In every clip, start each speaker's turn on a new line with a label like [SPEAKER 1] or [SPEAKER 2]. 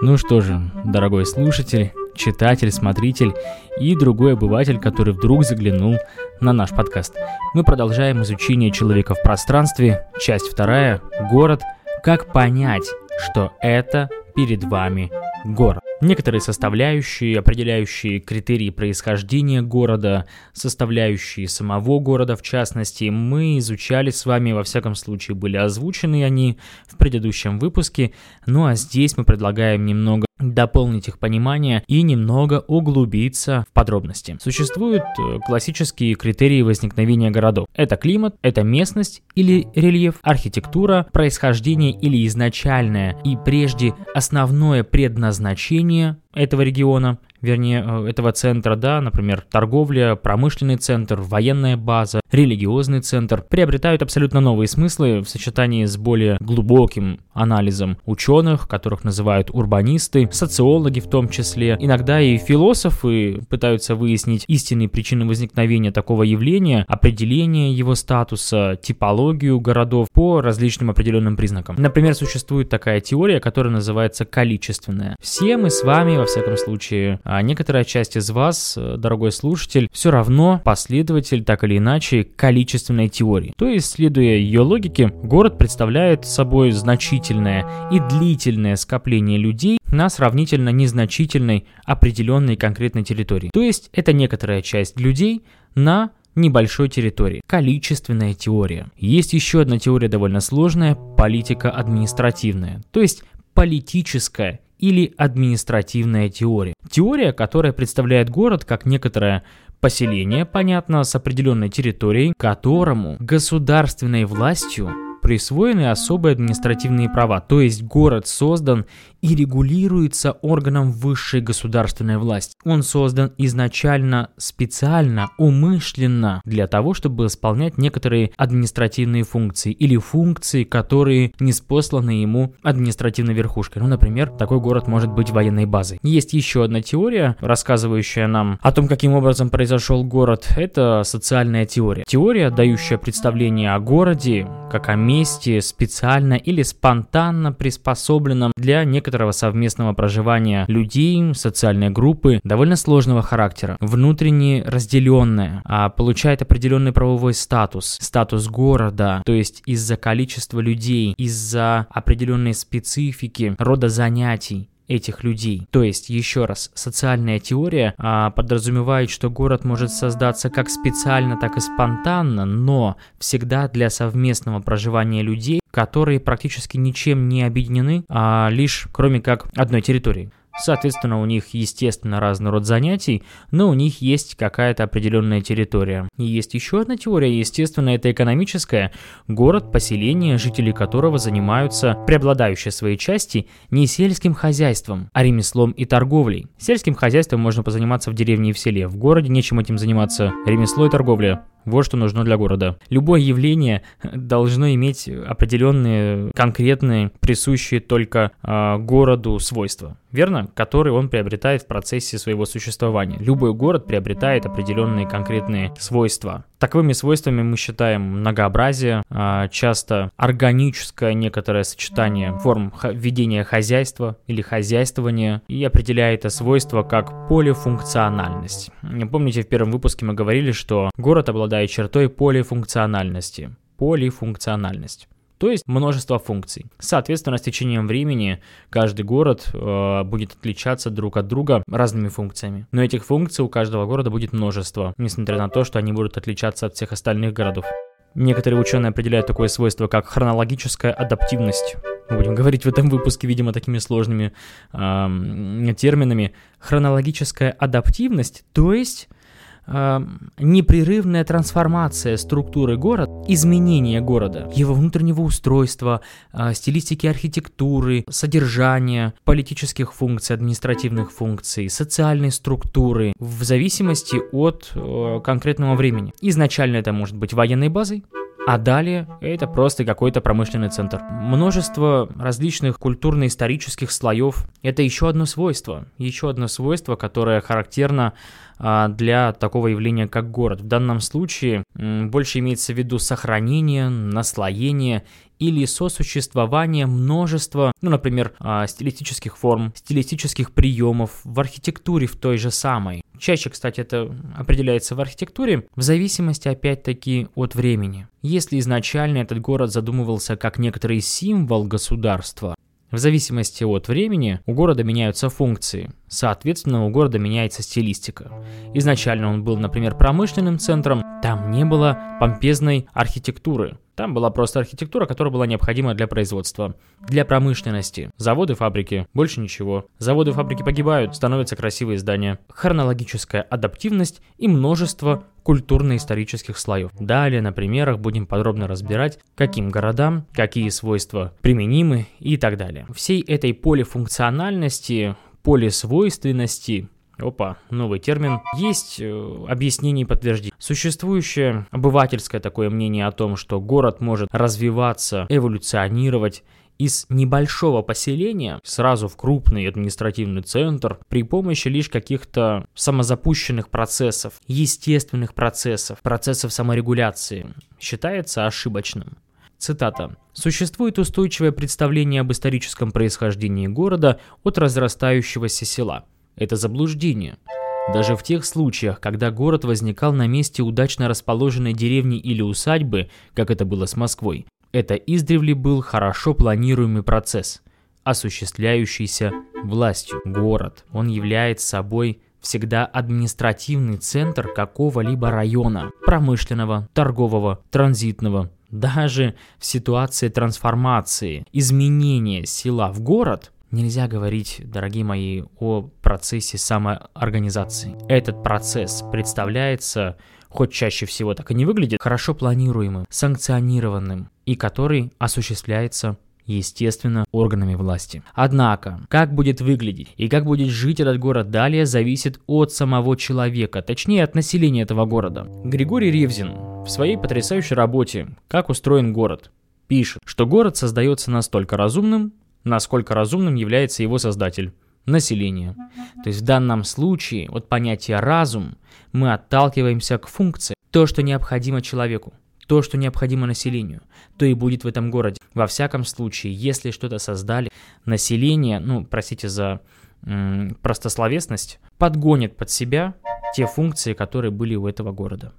[SPEAKER 1] Ну что же, дорогой слушатель, читатель, смотритель и другой обыватель, который вдруг заглянул на наш подкаст. Мы продолжаем изучение человека в пространстве, часть вторая, город, как понять, что это перед вами город. Некоторые составляющие, определяющие критерии происхождения города, составляющие самого города в частности, мы изучали с вами, во всяком случае были озвучены они в предыдущем выпуске, ну а здесь мы предлагаем немного дополнить их понимание и немного углубиться в подробности. Существуют э, классические критерии возникновения городов. Это климат, это местность или рельеф, архитектура, происхождение или изначальное и прежде основное предназначение этого региона, вернее, э, этого центра, да, например, торговля, промышленный центр, военная база, религиозный центр, приобретают абсолютно новые смыслы в сочетании с более глубоким анализом ученых, которых называют урбанисты, социологи в том числе. Иногда и философы пытаются выяснить истинные причины возникновения такого явления, определение его статуса, типологию городов по различным определенным признакам. Например, существует такая теория, которая называется количественная. Все мы с вами, во всяком случае, а некоторая часть из вас, э, дорогой слушатель, все равно последователь так или иначе количественной теории. То есть, следуя ее логике, город представляет собой значительное и длительное скопление людей на сравнительно незначительной определенной конкретной территории. То есть, это некоторая часть людей на небольшой территории. Количественная теория. Есть еще одна теория довольно сложная, политика административная. То есть политическая или административная теория. Теория, которая представляет город как некоторое поселение, понятно, с определенной территорией, которому государственной властью присвоены особые административные права, то есть город создан и регулируется органом высшей государственной власти. Он создан изначально специально, умышленно для того, чтобы исполнять некоторые административные функции или функции, которые не спосланы ему административной верхушкой. Ну, например, такой город может быть военной базой. Есть еще одна теория, рассказывающая нам о том, каким образом произошел город. Это социальная теория. Теория, дающая представление о городе как о месте специально или спонтанно приспособленном для некоторых некоторого совместного проживания людей, социальной группы довольно сложного характера, внутренне разделенная, а получает определенный правовой статус, статус города, то есть из-за количества людей, из-за определенной специфики рода занятий, этих людей. То есть, еще раз, социальная теория а, подразумевает, что город может создаться как специально, так и спонтанно, но всегда для совместного проживания людей, которые практически ничем не объединены, а лишь кроме как одной территории. Соответственно, у них, естественно, разный род занятий, но у них есть какая-то определенная территория. И есть еще одна теория, естественно, это экономическая. Город, поселение, жители которого занимаются преобладающей своей части не сельским хозяйством, а ремеслом и торговлей. Сельским хозяйством можно позаниматься в деревне и в селе. В городе нечем этим заниматься. Ремесло и торговля вот что нужно для города. Любое явление должно иметь определенные, конкретные, присущие только э, городу свойства, верно? Которые он приобретает в процессе своего существования. Любой город приобретает определенные конкретные свойства. Таковыми свойствами мы считаем многообразие, э, часто органическое некоторое сочетание форм ведения хозяйства или хозяйствования и определяет это свойство как полифункциональность. Помните, в первом выпуске мы говорили, что город обладает чертой полифункциональности. Полифункциональность. То есть множество функций. Соответственно, с течением времени каждый город э, будет отличаться друг от друга разными функциями. Но этих функций у каждого города будет множество, несмотря на то, что они будут отличаться от всех остальных городов. Некоторые ученые определяют такое свойство, как хронологическая адаптивность. Мы будем говорить в этом выпуске, видимо, такими сложными э, терминами. Хронологическая адаптивность, то есть э, непрерывная трансформация структуры города, изменение города, его внутреннего устройства, э, стилистики архитектуры, содержания, политических функций, административных функций, социальной структуры, в зависимости от э, конкретного времени. Изначально это может быть военной базой, а далее это просто какой-то промышленный центр. Множество различных культурно-исторических слоев – это еще одно свойство. Еще одно свойство, которое характерно а, для такого явления, как город. В данном случае больше имеется в виду сохранение, наслоение или сосуществование множества, ну, например, а, стилистических форм, стилистических приемов в архитектуре в той же самой. Чаще, кстати, это определяется в архитектуре, в зависимости, опять-таки, от времени. Если изначально этот город задумывался как некоторый символ государства, в зависимости от времени у города меняются функции, соответственно у города меняется стилистика. Изначально он был, например, промышленным центром, там не было помпезной архитектуры. Там была просто архитектура, которая была необходима для производства, для промышленности. Заводы, фабрики, больше ничего. Заводы, фабрики погибают, становятся красивые здания. Хронологическая адаптивность и множество культурно-исторических слоев. Далее на примерах будем подробно разбирать, каким городам, какие свойства применимы и так далее. Всей этой полифункциональности, полисвойственности Опа, новый термин. Есть э, объяснение и подтверждение. Существующее обывательское такое мнение о том, что город может развиваться, эволюционировать из небольшого поселения сразу в крупный административный центр при помощи лишь каких-то самозапущенных процессов, естественных процессов, процессов саморегуляции, считается ошибочным. Цитата. «Существует устойчивое представление об историческом происхождении города от разрастающегося села. Это заблуждение. Даже в тех случаях, когда город возникал на месте удачно расположенной деревни или усадьбы, как это было с Москвой, это издревле был хорошо планируемый процесс, осуществляющийся властью. Город, он является собой всегда административный центр какого-либо района, промышленного, торгового, транзитного. Даже в ситуации трансформации, изменения села в город, Нельзя говорить, дорогие мои, о процессе самоорганизации. Этот процесс представляется, хоть чаще всего так и не выглядит, хорошо планируемым, санкционированным и который осуществляется естественно, органами власти. Однако, как будет выглядеть и как будет жить этот город далее, зависит от самого человека, точнее от населения этого города. Григорий Ревзин в своей потрясающей работе «Как устроен город» пишет, что город создается настолько разумным, насколько разумным является его создатель – население. То есть в данном случае от понятия разум мы отталкиваемся к функции. То, что необходимо человеку, то, что необходимо населению, то и будет в этом городе. Во всяком случае, если что-то создали, население, ну, простите за м- простословесность, подгонит под себя те функции, которые были у этого города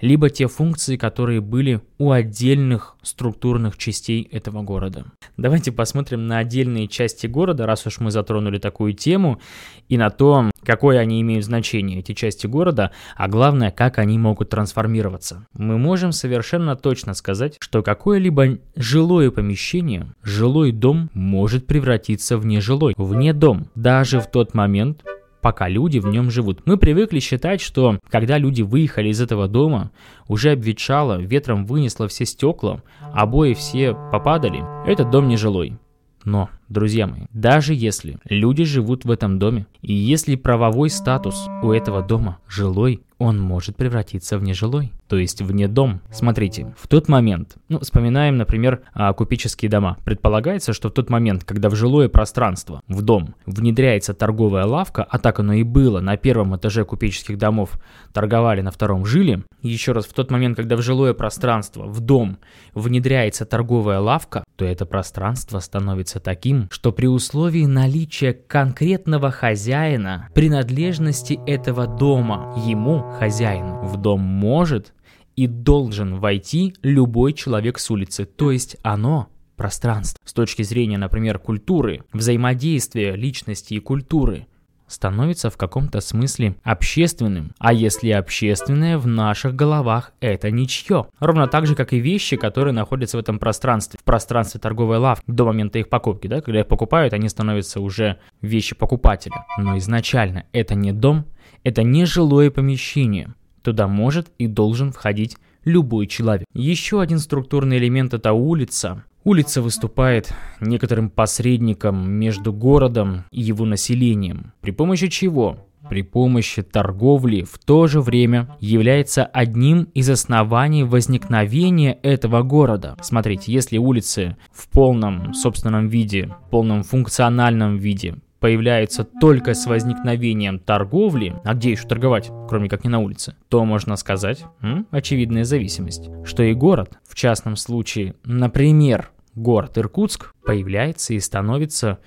[SPEAKER 1] либо те функции, которые были у отдельных структурных частей этого города. Давайте посмотрим на отдельные части города, раз уж мы затронули такую тему, и на то, какое они имеют значение, эти части города, а главное, как они могут трансформироваться. Мы можем совершенно точно сказать, что какое-либо жилое помещение, жилой дом может превратиться в нежилой, вне дом, даже в тот момент, пока люди в нем живут. Мы привыкли считать, что когда люди выехали из этого дома, уже обветшало, ветром вынесло все стекла, обои все попадали, этот дом не жилой. Но, друзья мои, даже если люди живут в этом доме, и если правовой статус у этого дома жилой, он может превратиться в нежилой, то есть вне дом. Смотрите, в тот момент, ну, вспоминаем, например, а, купеческие дома. Предполагается, что в тот момент, когда в жилое пространство, в дом, внедряется торговая лавка, а так оно и было, на первом этаже купеческих домов торговали, на втором жили, еще раз, в тот момент, когда в жилое пространство, в дом, внедряется торговая лавка, то это пространство становится таким, что при условии наличия конкретного хозяина, принадлежности этого дома ему хозяину в дом может и должен войти любой человек с улицы, то есть оно пространство. С точки зрения, например, культуры, взаимодействия личности и культуры, становится в каком-то смысле общественным. А если общественное в наших головах, это ничье. Ровно так же, как и вещи, которые находятся в этом пространстве, в пространстве торговой лавки до момента их покупки, да, когда их покупают, они становятся уже вещи покупателя. Но изначально это не дом, это не жилое помещение. Туда может и должен входить любой человек. Еще один структурный элемент – это улица. Улица выступает некоторым посредником между городом и его населением. При помощи чего? При помощи торговли в то же время является одним из оснований возникновения этого города. Смотрите, если улицы в полном собственном виде, в полном функциональном виде появляется только с возникновением торговли, а где еще торговать, кроме как не на улице, то можно сказать, м, очевидная зависимость, что и город, в частном случае, например, город Иркутск, появляется и становится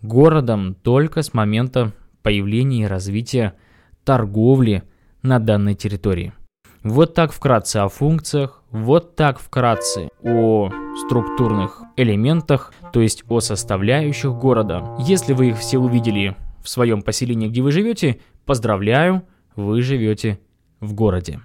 [SPEAKER 1] городом только с момента появления и развития торговли на данной территории. Вот так вкратце о функциях, вот так вкратце о структурных элементах, то есть о составляющих города. Если вы их все увидели в своем поселении, где вы живете, поздравляю, вы живете в городе.